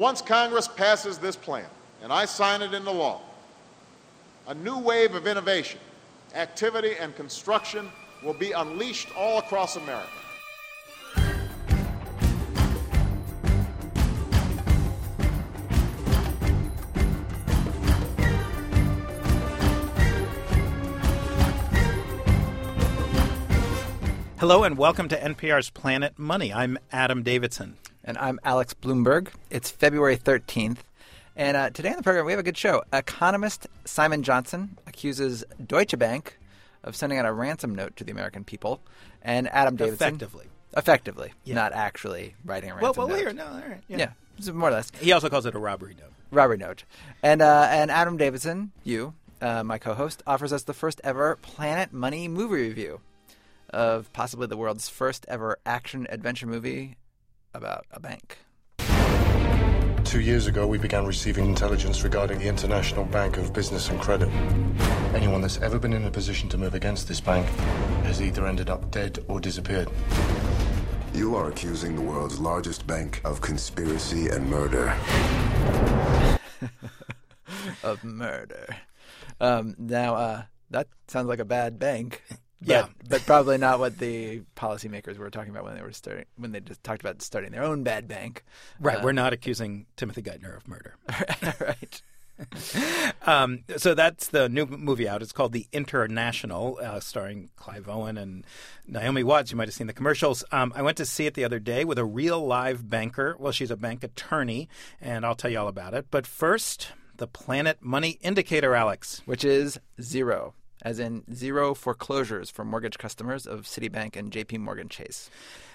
Once Congress passes this plan, and I sign it into law, a new wave of innovation, activity, and construction will be unleashed all across America. Hello and welcome to NPR's Planet Money. I'm Adam Davidson. And I'm Alex Blumberg. It's February 13th. And uh, today on the program, we have a good show. Economist Simon Johnson accuses Deutsche Bank of sending out a ransom note to the American people. And Adam Davidson. Effectively. Effectively, yeah. not actually writing a ransom well, well, note. Well, no, all right. Yeah. yeah, more or less. He also calls it a robbery note. Robbery note. And, uh, and Adam Davidson, you, uh, my co host, offers us the first ever Planet Money movie review of possibly the world's first ever action adventure movie about a bank. Two years ago, we began receiving intelligence regarding the International Bank of Business and Credit. Anyone that's ever been in a position to move against this bank has either ended up dead or disappeared. You are accusing the world's largest bank of conspiracy and murder. of murder. Um, now, uh, that sounds like a bad bank. But, yeah, but probably not what the policymakers were talking about when they were starting when they just talked about starting their own bad bank. Right. Uh, we're not accusing Timothy Geithner of murder. right. um, so that's the new movie out. It's called The International, uh, starring Clive Owen and Naomi Watts. You might have seen the commercials. Um, I went to see it the other day with a real live banker. Well, she's a bank attorney, and I'll tell you all about it. But first, the Planet Money Indicator, Alex, which is zero as in zero foreclosures for mortgage customers of Citibank and JP Morgan Chase.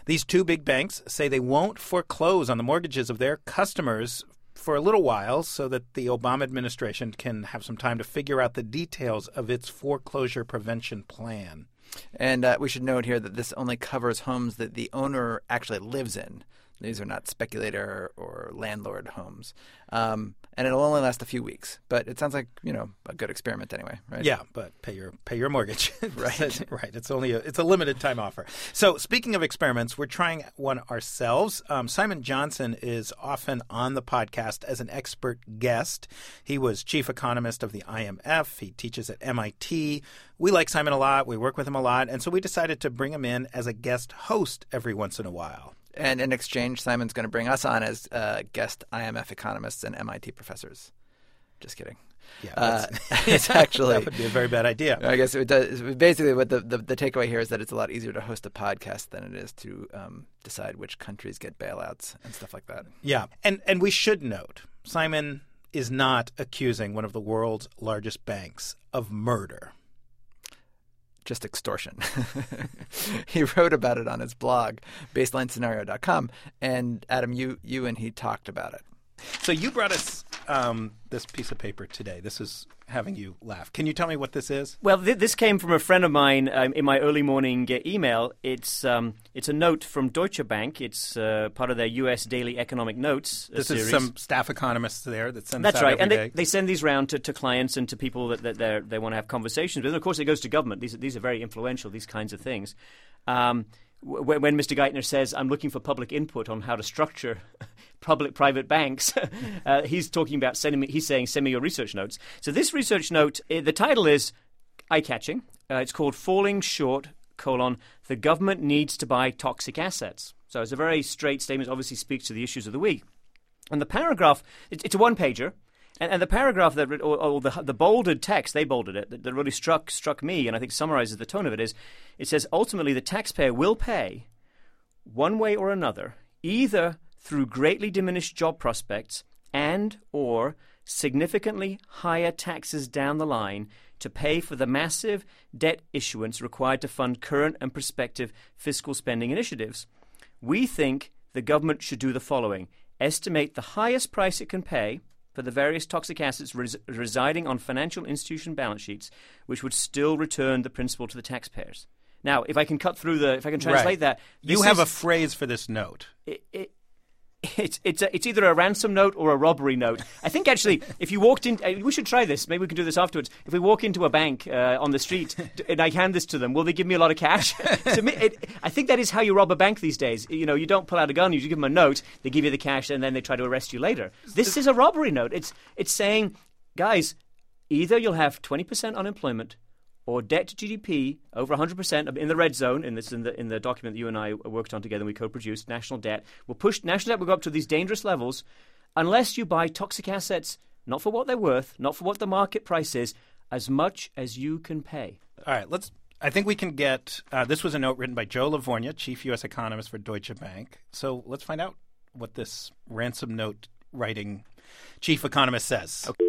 These two big banks say they won't foreclose on the mortgages of their customers for a little while so that the Obama administration can have some time to figure out the details of its foreclosure prevention plan. And uh, we should note here that this only covers homes that the owner actually lives in. These are not speculator or landlord homes. Um, and it'll only last a few weeks. But it sounds like you know a good experiment anyway, right? Yeah, but pay your pay your mortgage. right, right. It's only a, it's a limited time offer. So speaking of experiments, we're trying one ourselves. Um, Simon Johnson is often on the podcast as an expert guest. He was chief economist of the IMF. He teaches at MIT. We like Simon a lot. We work with him a lot, and so we decided to bring him in as a guest host every once in a while. And in exchange, Simon's going to bring us on as uh, guest IMF economists and MIT professors. Just kidding. Yeah, uh, it's actually that would be a very bad idea. I guess it does. Basically, what the, the, the takeaway here is that it's a lot easier to host a podcast than it is to um, decide which countries get bailouts and stuff like that. Yeah, and and we should note Simon is not accusing one of the world's largest banks of murder just extortion. he wrote about it on his blog, baselinescenario.com, and Adam, you you and he talked about it. So you brought us um, this piece of paper today. This is having you laugh. Can you tell me what this is? Well, th- this came from a friend of mine um, in my early morning uh, email. It's um, it's a note from Deutsche Bank. It's uh, part of their U.S. Daily Economic Notes. This series. is some staff economists there that send. That's right, and they, they, send these round to, to clients and to people that, that they want to have conversations with. And of course, it goes to government. These these are very influential. These kinds of things. Um, when Mr. Geithner says, I'm looking for public input on how to structure public private banks, uh, he's talking about sending me, he's saying, send me your research notes. So this research note, eh, the title is eye catching. Uh, it's called Falling Short, colon, the government needs to buy toxic assets. So it's a very straight statement, obviously speaks to the issues of the week. And the paragraph, it's a one pager. And, and, the paragraph that, or, or, the, the bolded text, they bolded it, that, that really struck struck me, and I think summarizes the tone of it is, it says ultimately the taxpayer will pay, one way or another, either through greatly diminished job prospects and or significantly higher taxes down the line to pay for the massive debt issuance required to fund current and prospective fiscal spending initiatives. We think the government should do the following: estimate the highest price it can pay for the various toxic assets res- residing on financial institution balance sheets, which would still return the principal to the taxpayers. Now, if I can cut through the, if I can translate right. that, you have is, a phrase for this note. It, it, it's it's a, it's either a ransom note or a robbery note. I think actually, if you walked in, uh, we should try this. Maybe we can do this afterwards. If we walk into a bank uh, on the street and I hand this to them, will they give me a lot of cash? me, it, I think that is how you rob a bank these days. You know, you don't pull out a gun, you give them a note, they give you the cash, and then they try to arrest you later. This is a robbery note. It's it's saying, guys, either you'll have twenty percent unemployment or debt to GDP over 100% in the red zone, in this in the in the document that you and I worked on together, and we co-produced. National debt will push national debt will go up to these dangerous levels unless you buy toxic assets not for what they're worth, not for what the market price is, as much as you can pay. All right, let's. I think we can get. Uh, this was a note written by Joe Lavorgna, chief U.S. economist for Deutsche Bank. So let's find out what this ransom note writing chief economist says. Okay.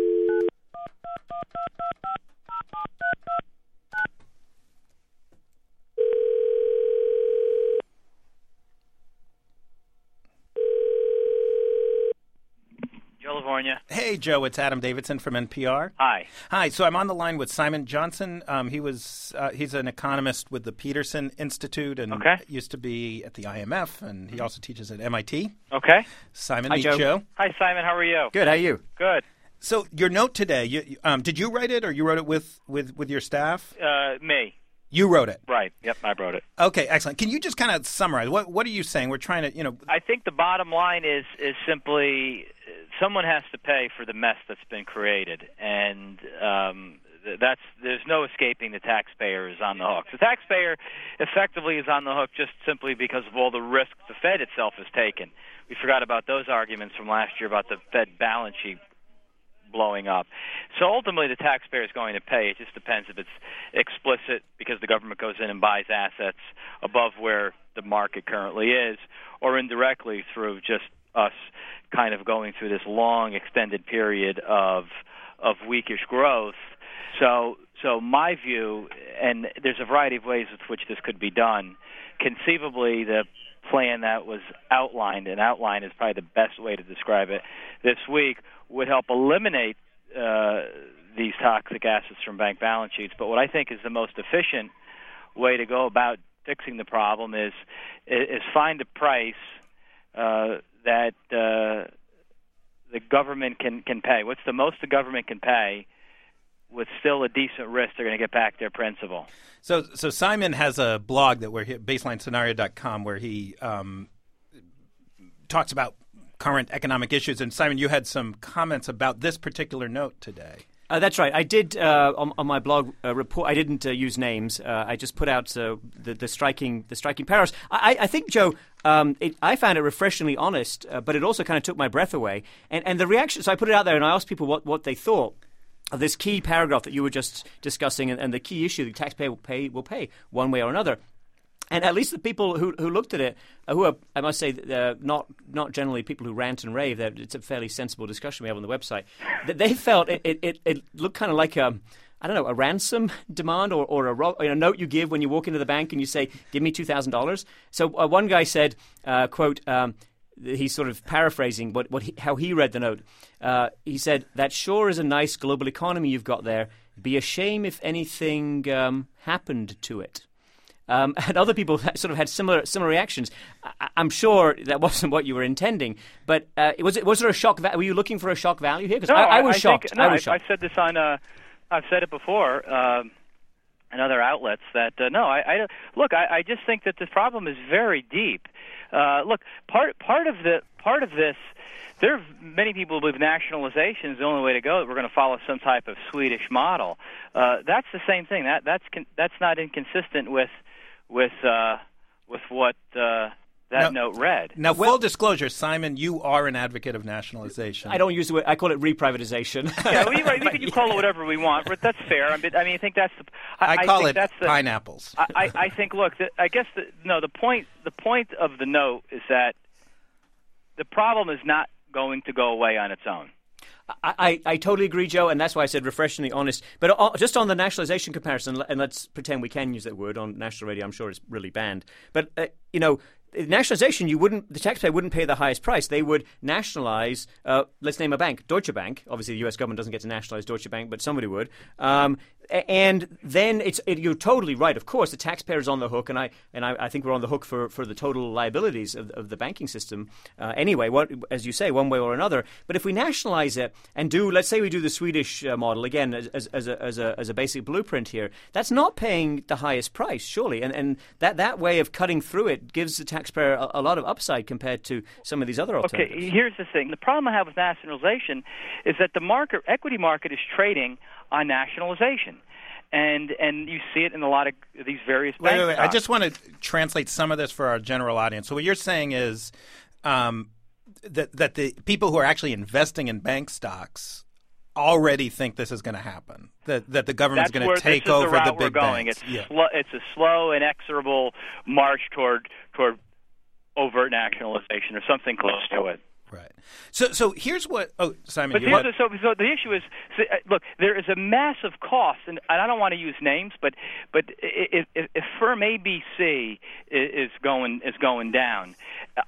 California. Hey, Joe, it's Adam Davidson from NPR. Hi. Hi. So I'm on the line with Simon Johnson. Um, he was uh, he's an economist with the Peterson Institute and okay. used to be at the IMF, and he also teaches at MIT. Okay. Simon, Hi, meet Joe. Joe. Hi, Simon. How are you? Good. How are you? Good. So your note today, you, um, did you write it, or you wrote it with with with your staff? Uh, me. You wrote it. Right. Yep, I wrote it. Okay, excellent. Can you just kind of summarize what what are you saying? We're trying to, you know. I think the bottom line is is simply someone has to pay for the mess that's been created, and um, that's there's no escaping the taxpayer is on the hook. The taxpayer effectively is on the hook just simply because of all the risks the Fed itself has taken. We forgot about those arguments from last year about the Fed balance sheet blowing up. So ultimately, the taxpayer is going to pay. It just depends if it's explicit because the government goes in and buys assets above where the market currently is, or indirectly through just us kind of going through this long extended period of of weakish growth. So so my view and there's a variety of ways with which this could be done. Conceivably the plan that was outlined and outline is probably the best way to describe it this week would help eliminate uh, these toxic assets from bank balance sheets. But what I think is the most efficient way to go about fixing the problem is is find a price uh, that uh, the government can can pay. What's the most the government can pay? With still a decent risk, they're going to get back their principal. So, so Simon has a blog that we're here, baselinescenario.com where he um, talks about current economic issues. And Simon, you had some comments about this particular note today. Uh, that's right. I did uh, on, on, my blog uh, report. I didn't uh, use names. Uh, I just put out uh, the, the, striking the striking paragraphs. I, I think Joe, um, it, I found it refreshingly honest, but it also kind of took my breath away. And and the reaction. So I put it out there and I asked people what, what they thought of this key paragraph that you were just discussing, and, and the key issue the taxpayer will pay will pay one way or another. And at least the people who who looked at it, uh, who are, I must say, uh, not not generally people who rant and rave. It's a fairly sensible discussion we have on the website. That they felt it, it, it looked kind of like a. I don't know, a ransom demand or, or a, a, note you give when you walk into the bank and you say, give me $2,000. So uh, one guy said, uh, quote, um, he's sort of paraphrasing what, what he, how he read the note. Uh, he said, that sure is a nice global economy you've got there. Be a shame if anything um, happened to it. Um, and other people sort of had similar similar reactions. I, am sure that wasn't what you were intending, but uh, was it was there a shock? Va- were you looking for a shock value here? Because no, I, I, was I shocked. Think, no, I was shocked. I've said this on. Uh, I've said it before. Uh, in other outlets that uh, no, I, I look. I, I just think that the problem is very deep. Uh, look, part part of the part of this there are many people who believe nationalization is the only way to go. That we're going to follow some type of Swedish model. Uh, that's the same thing. That that's con- that's not inconsistent with with uh, with what uh, that now, note read. Now, full disclosure, Simon, you are an advocate of nationalization. I don't use the word. I call it reprivatization. yeah, well, right. We can call it whatever we want, but that's fair. I mean, I, mean, I think that's the. I, I call think it that's the, pineapples. I, I think. Look, the, I guess the, no. The point. The point of the note is that the problem is not going to go away on its own. I, I, I, totally agree, Joe, and that's why I said refreshingly honest. But uh, just on the nationalization comparison, and let's pretend we can use that word on national radio. I'm sure it's really banned. But uh, you know, nationalization, you wouldn't the taxpayer wouldn't pay the highest price. They would nationalize. Uh, let's name a bank, Deutsche Bank. Obviously, the U.S. government doesn't get to nationalize Deutsche Bank, but somebody would. Um, and then it's it, you're totally right. Of course, the taxpayer is on the hook, and I and I, I, think we're on the hook for, for the total liabilities of, of the banking system uh, anyway. What, as you say, one way or another. But if we nationalize it and do, let's say, we do the Swedish uh, model again as, as, as, a, as, a, as a basic blueprint here, that's not paying the highest price, surely, and and that that way of cutting through it gives the taxpayer a, a lot of upside compared to some of these other alternatives. Okay, here's the thing: the problem I have with nationalization is that the market, equity market, is trading on nationalization and and you see it in a lot of these various. Wait, wait, wait. I just want to translate some of this for our general audience. So what you're saying is um, that that the people who are actually investing in bank stocks already think this is going to happen. That that the government's going to take over the, the big we're going. banks. It's yeah. slow, it's a slow, inexorable march toward toward overt nationalization or something close to it. Right. So, so here's what. Oh, Simon. But you here's so, so the issue is, so, uh, look, there is a massive cost, and, and I don't want to use names, but but if, if, if firm ABC is going is going down,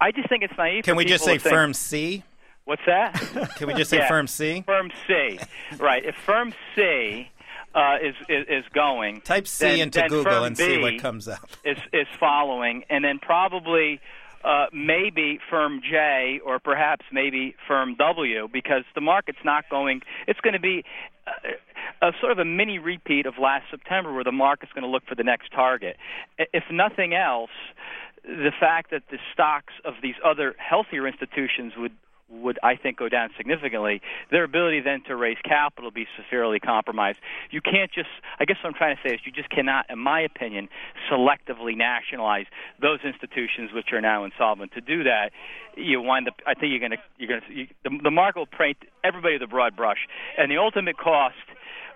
I just think it's naive. Can we just say think- firm C? What's that? Can we just say Yeah. firm C? Firm C, right? If firm C uh, is, is is going, Type C then, into then Google and see what comes up. Is is following, and then probably. Uh, maybe firm J or perhaps maybe firm W because the market's not going. It's going to be a, a sort of a mini repeat of last September, where the market's going to look for the next target. If nothing else, the fact that the stocks of these other healthier institutions would would I think go down significantly. Their ability then to raise capital be severely compromised. You can't just I guess what I'm trying to say is you just cannot, in my opinion, selectively nationalize those institutions which are now insolvent. To do that, you wind up I think you're going to you're going to you, the, the market will paint everybody with a broad brush, and the ultimate cost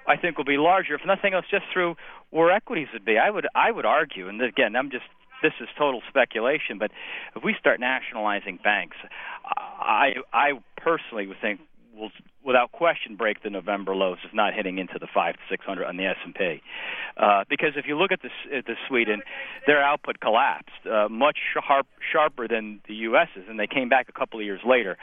I think will be larger, if nothing else, just through where equities would be. I would I would argue, and again, I'm just this is total speculation, but if we start nationalizing banks, I I personally would think will without question break the November lows, if not hitting into the five to six hundred on the S and P. Uh, because if you look at the at the Sweden, their output collapsed uh, much sharp, sharper than the U.S.'s, and they came back a couple of years later.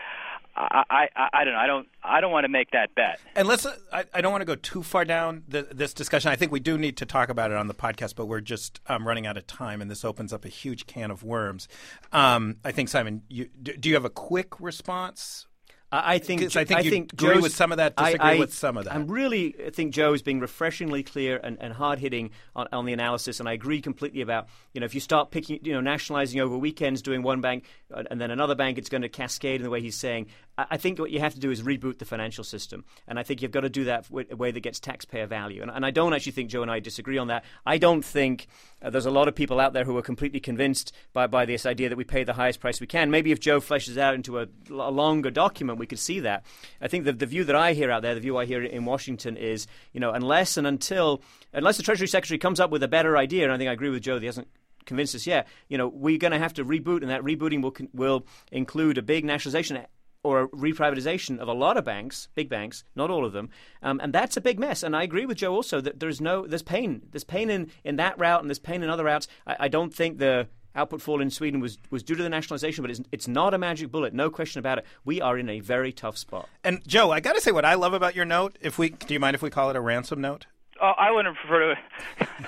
I, I, I, I don't know. I don't. I don't want to make that bet. And let's. uh, I, I don't want to go too far down the, this discussion. I think we do need to talk about it on the podcast, but we're just um, running out of time, and this opens up a huge can of worms. Um, I think Simon, you, do, do you have a quick response? I I think 'Cause I think you think agree Joe's- with some of that, I- disagree I- with some of that. I'm really I think Joe is being refreshingly clear and, and hard hitting on, on the analysis, and I agree completely about you know if you start picking you know nationalizing over weekends, doing one bank uh, and then another bank, it's going to cascade in the way he's saying. I, think what you have to do is reboot the financial system, and I think you've got to do that with a way that gets taxpayer value. And, and I don't actually think Joe and I disagree on that. I don't think uh, there's a lot of people out there who are completely convinced by, by this idea that we pay the highest price we can. Maybe if Joe fleshes out into a, a longer document, we could see that. I think the, the view that I hear out there, the view I hear in Washington is, you know, unless and until, unless the Treasury Secretary comes up with a better idea, and I think I agree with Joe, he hasn't convinced us yet, you know, we're going to have to reboot, and that rebooting will, will include a big nationalization or a reprivatization of a lot of banks, big banks, not all of them, um, and that's a big mess. And I agree with Joe also that there's no there's pain, there's pain in, in that route, and there's pain in other routes. I, I don't think the output fall in Sweden was, was due to the nationalization, but it's, it's not a magic bullet, no question about it. We are in a very tough spot. And Joe, I got to say what I love about your note. If we, do you mind if we call it a ransom note? Oh, I wouldn't prefer to.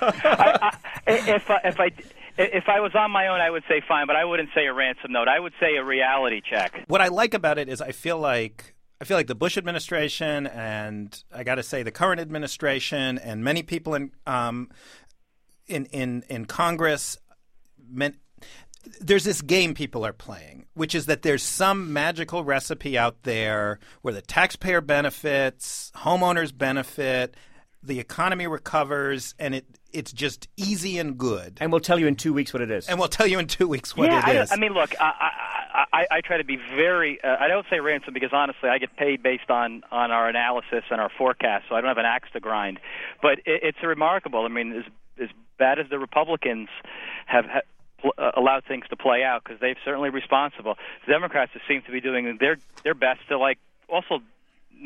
I, I, if I, if I if I was on my own, I would say fine, but I wouldn't say a ransom note. I would say a reality check. What I like about it is I feel like I feel like the Bush administration and I got to say the current administration and many people in um, in in in Congress meant there's this game people are playing, which is that there's some magical recipe out there where the taxpayer benefits, homeowners benefit, the economy recovers, and it it's just easy and good. And we'll tell you in two weeks what it is. And we'll tell you in two weeks what it is. yeah, it I, is. I mean, look, I, I, I, I try to be very. Uh, I don't say ransom because honestly, I get paid based on on our analysis and our forecast, so I don't have an axe to grind. But it, it's remarkable. I mean, as as bad as the Republicans have. ha- pl- uh, allowed things to play out because they've certainly responsible. The Democrats just seem to be doing their their best to like also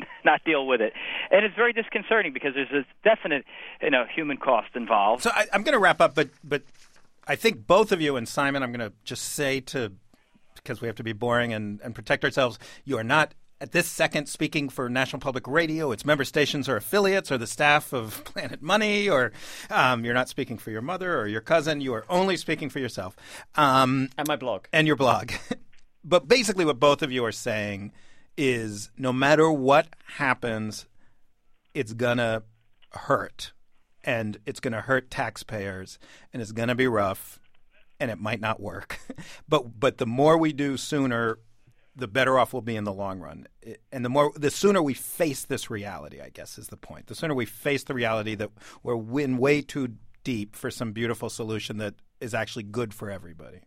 not deal with it, and it's very disconcerting because there's a definite you know human cost involved. So I, I'm going to wrap up, but but I think both of you and Simon, I'm going to just say to, because we have to be boring and, and protect ourselves, you are not at this second speaking for National Public Radio, its member stations or affiliates or the staff of Planet Money, or um, you're not speaking for your mother or your cousin. You are only speaking for yourself. Um, and my blog. And your blog. but basically, what both of you are saying is no matter what happens, it's going to hurt. And it's going to hurt taxpayers, and it's going to be rough, and it might not work. but but the more we do sooner, the better off we'll be in the long run. And the more, the sooner we face this reality, I guess is the point. The sooner we face the reality that we're in way too deep for some beautiful solution that is actually good for everybody.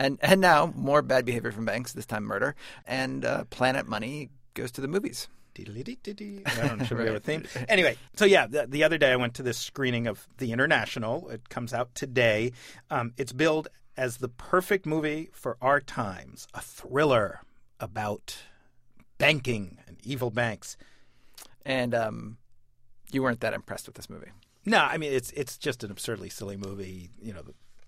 And and now more bad behavior from banks. This time murder and uh, Planet Money goes to the movies. I don't know, should we have a theme? Anyway, so yeah, the, the, other day I went to this screening of The International. It comes out today. Um, it's billed as the perfect movie for our times, a thriller about banking and evil banks. And um, you weren't that impressed with this movie. No, I mean it's it's just an absurdly silly movie. You know,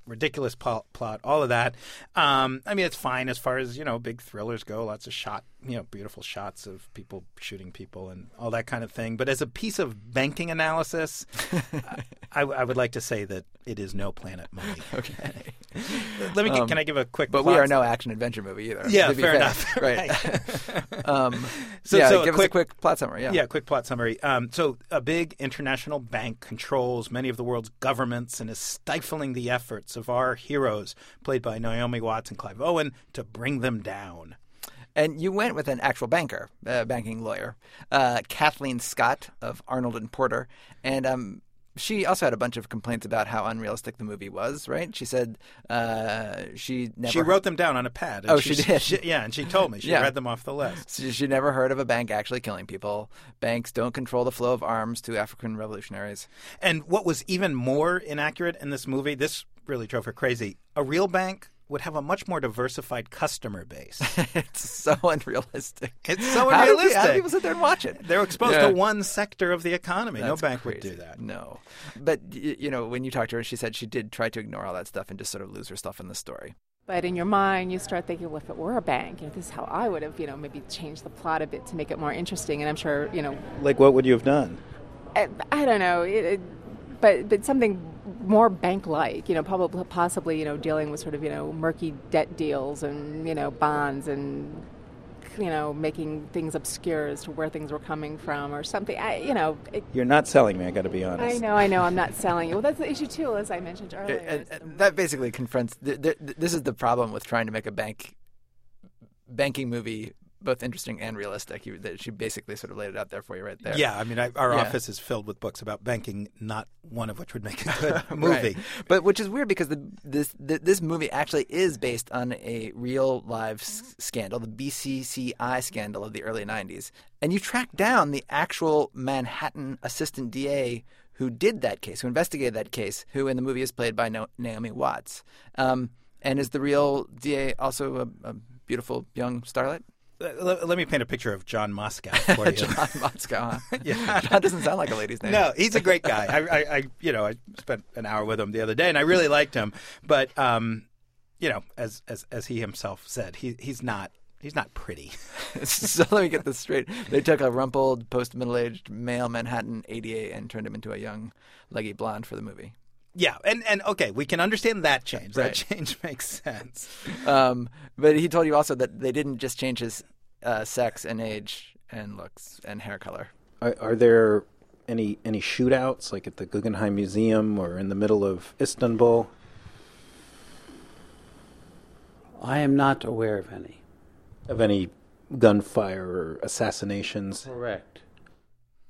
ridiculous plot, all of that. Um, I mean, it's fine as far as you know, big thrillers go. Lots of shot, you know, beautiful shots of people shooting people and all that kind of thing. But as a piece of banking analysis, I, I, would like to say that it is no Planet Money. okay. Let me. Um, can I give a quick? But plot? we are no action adventure movie either. Yeah, fair, enough. right. um, so, yeah, so give quick, us a quick plot summary. Yeah. Yeah, quick plot summary. Um, so a big international bank controls many of the world's governments and is stifling the efforts of our heroes, played by Naomi Watts and Clive Owen, to bring them down. And you went with an actual banker, a banking lawyer, uh, Kathleen Scott of Arnold and Porter, and um, she also had a bunch of complaints about how unrealistic the movie was. Right? She said uh, she never. She wrote them down on a pad. oh, she, she did. She, yeah, and she told me she yeah. read them off the list. So she never heard of a bank actually killing people. Banks don't control the flow of arms to African revolutionaries. And what was even more inaccurate in this movie, this really drove her crazy. A real bank would have a much more diversified customer base. it's so unrealistic. It's so unrealistic. How do, people sit there and watch it? They're exposed yeah. to one sector of the economy. That's no bank crazy. would do that. No. But, you know, when you talked to her, she said she did try to ignore all that stuff and just sort of lose herself in the story. But in your mind, you start thinking, well, if it were a bank, you know, this is how I would have, you know, maybe changed the plot a bit to make it more interesting. And I'm sure, you know. Like, what would you have done? I, I don't know. It, it, but but something more bank-like, you know, probably possibly, you know, dealing with sort of, you know, murky debt deals and, you know, bonds and you know, making things obscure as to where things were coming from or something. I, you know, it, you're not selling me. I got to be honest. I know, I know. I'm not selling you. Well, that's the issue too, as I mentioned earlier. And, and that basically confronts. Th- th- this is the problem with trying to make a bank banking movie both interesting and realistic. You, she basically sort of laid it out there for you right there. Yeah, I mean, I, our yeah. office is filled with books about banking, not one of which would make a good movie. right. But which is weird because the, this the, this movie actually is based on a real live s- scandal, the BCCI scandal of the early '90s, and you track down the actual Manhattan assistant DA who did that case, who investigated that case, who in the movie is played by no- Naomi Watts. Um, and is the real DA also a, a beautiful young starlet? Let, let, me paint a picture of John Moscow for you. John Moscow, huh? yeah, John doesn't sound like a lady's name. No, he's a great guy. I, I, I, you know, I spent an hour with him the other day, and I really liked him. But, um, you know, as as as he himself said, he he's not he's not pretty. so let me get this straight. They took a rumpled, post middle aged male Manhattan ADA and turned him into a young, leggy blonde for the movie. Yeah, and, and okay, we can understand that change. That change makes sense. Um, but he told you also that they didn't just change his uh, sex and age and looks and hair color. Are, are, there any any shootouts like at the Guggenheim Museum or in the middle of Istanbul? I am not aware of any. Of any gunfire or assassinations? Correct.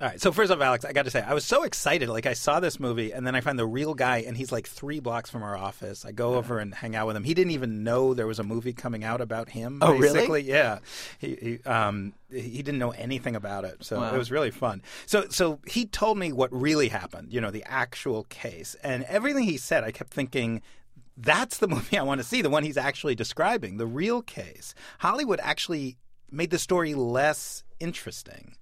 All right. So first off, Alex, I got to say, I was so excited. Like I saw this movie, and then I find the real guy, and he's like three blocks from our office. I go over and hang out with him. He didn't even know there was a movie coming out about him. Oh, basically. really? Yeah. He he, um, he didn't know anything about it, so wow. it was really fun. So so he told me what really happened. You know, the actual case, and everything he said, I kept thinking that's the movie I want to see, the one he's actually describing, the real case. Hollywood actually made the story less interesting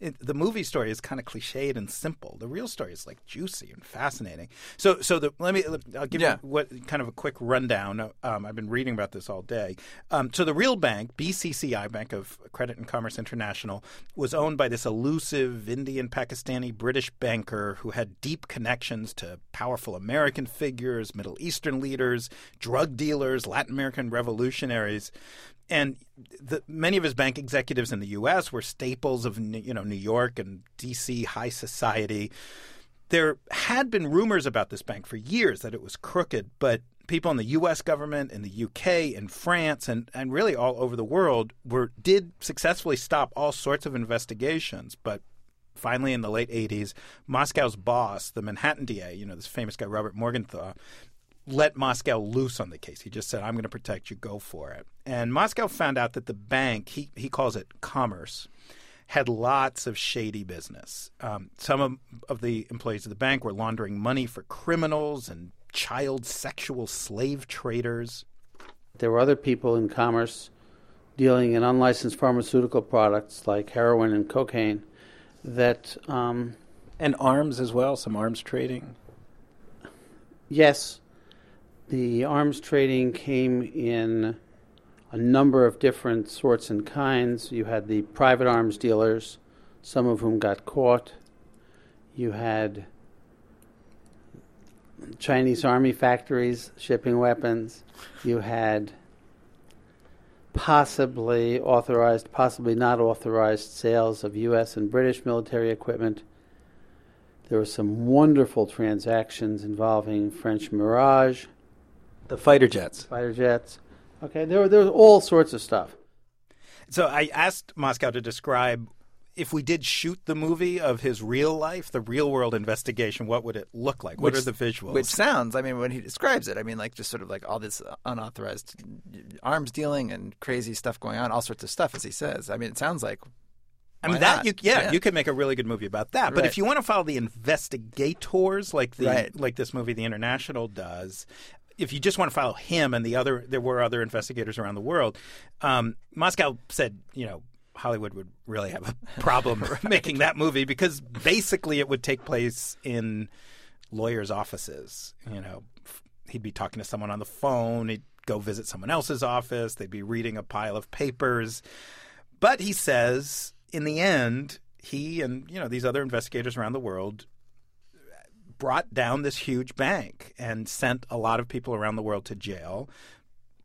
it, the movie story is kind of cliched and simple. The real story is like juicy and fascinating. So, so the, let me I'll give Yeah. you what kind of a quick rundown. Um, I've been reading about this all day. Um, so, the real bank, BCCI, Bank of Credit and Commerce International, was owned by this elusive Indian, Pakistani, British banker who had deep connections to powerful American figures, Middle Eastern leaders, drug dealers, Latin American revolutionaries. And the, many of his bank executives in the U.S. were staples of you know New York and D.C. high society. There had been rumors about this bank for years that it was crooked, but people in the U.S. government, in the U.K., in France, and, and really all over the world were did successfully stop all sorts of investigations. But finally, in the late '80s, Moscow's boss, the Manhattan DA, you know this famous guy Robert Morgenthau, let Moscow loose on the case. He just said, "I'm going to protect you. Go for it." And Moscow found out that the bank he he calls it Commerce had lots of shady business. Um, some of, of the employees of the bank were laundering money for criminals and child sexual slave traders. There were other people in commerce dealing in unlicensed pharmaceutical products like heroin and cocaine that, um, And arms as well, some arms trading. yes, the arms trading came in a number of different sorts and kinds. You had the private arms dealers, some of whom got caught. You had Chinese army factories shipping weapons. You had possibly authorized, possibly not authorized sales of U.S. and British military equipment. There were some wonderful transactions involving French Mirage The fighter jets. fighter jets. Okay, there were there was all sorts of stuff. So I asked Moscow to describe if we did shoot the movie of his real life, the real world investigation, what would it look like? what Which- are the visuals? Which sounds, I mean, when he describes it, I mean, like just sort of like all this unauthorized arms dealing and crazy stuff going on, all sorts of stuff, as he says. I mean, it sounds like. I mean that not? you yeah, Yeah. you could make a really good movie about that. But Right. if you want to follow the investigators like the Right. like this movie The International does, if you just want to follow him and the other there were other investigators around the world, um, Moscow said, you know, Hollywood would really have a problem making that movie because basically it would take place in lawyers' offices, you know. He'd be talking to someone on the phone, he'd go visit someone else's office, they'd be reading a pile of papers. But he says, in the end, he and you know these other investigators around the world brought down this huge bank and sent a lot of people around the world to jail.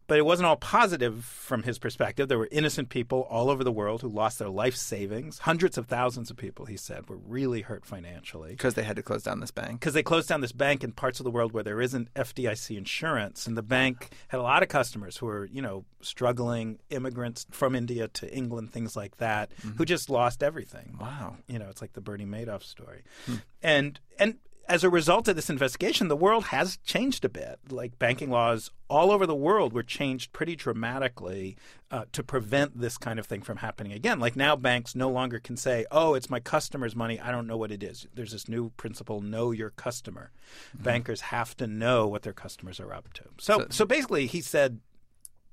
But it wasn't all positive from his perspective. There were innocent people all over the world who lost their life savings. Hundreds of thousands of people, he said, were really hurt financially Because they had to close down this bank. because they closed down this bank in parts of the world where there isn't FDIC insurance, and the bank had a lot of customers who were, you know, struggling immigrants from India to England, things like that, who mm-hmm. just lost everything. Wow. You know, it's like the Bernie Madoff story, hmm. and and. As a result of this investigation, the world has changed a bit. Like banking laws all over the world were changed pretty dramatically uh, to prevent this kind of thing from happening again. Like now, banks no longer can say, "Oh, it's my customer's money. I don't know what it is." There's this new principle: know your customer. Bankers have to know what their customers are up to. So, so, basically, he said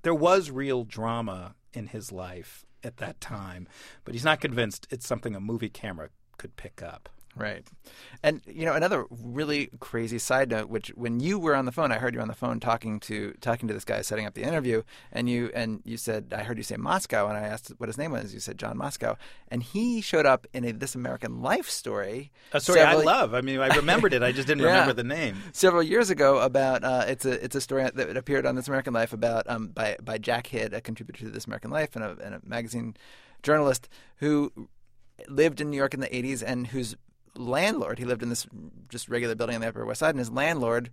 there was real drama in his life at that time, but he's not convinced it's something a movie camera could pick up. Right. And you know, another really crazy side note, which when you were on the phone, I heard you on the phone talking to talking to this guy setting up the interview, and you and you said I heard you say Moscow, and I asked what his name was. You said John Moscow, and he showed up in a This American Life story. A story I several- love. I mean, I remembered it. I just didn't Yeah. remember the name. several years ago about uh, it's a it's a story that appeared on This American Life about um, by by Jack Hitt, a contributor to This American Life and a, and a magazine journalist who lived in New York in the 80s and whose landlord he lived in this just regular building on the Upper West Side and his landlord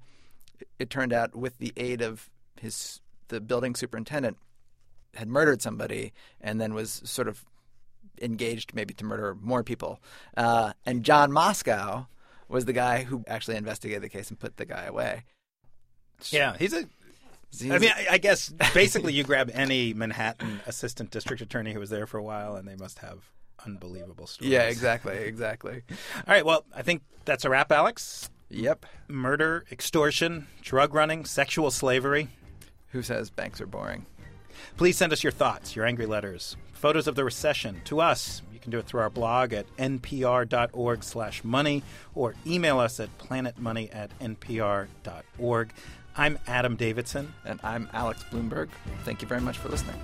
it turned out with the aid of his the building superintendent had murdered somebody and then was sort of engaged maybe to murder more people uh, and John Moscow was the guy who actually investigated the case and put the guy away. Yeah, he's a. I mean, I guess basically you grab any Manhattan assistant district attorney who was there for a while, and they must have unbelievable stories. yeah, exactly, exactly. All right, well, I think that's a wrap, Alex. Yep. Murder, extortion, drug running, sexual slavery. Who says banks are boring? Please send us your thoughts, your angry letters, photos of the recession to us. You can do it through our blog at npr.org slash money or email us at planetmoney at npr.org. I'm Adam Davidson. And I'm Alex Blumberg. Thank you very much for listening.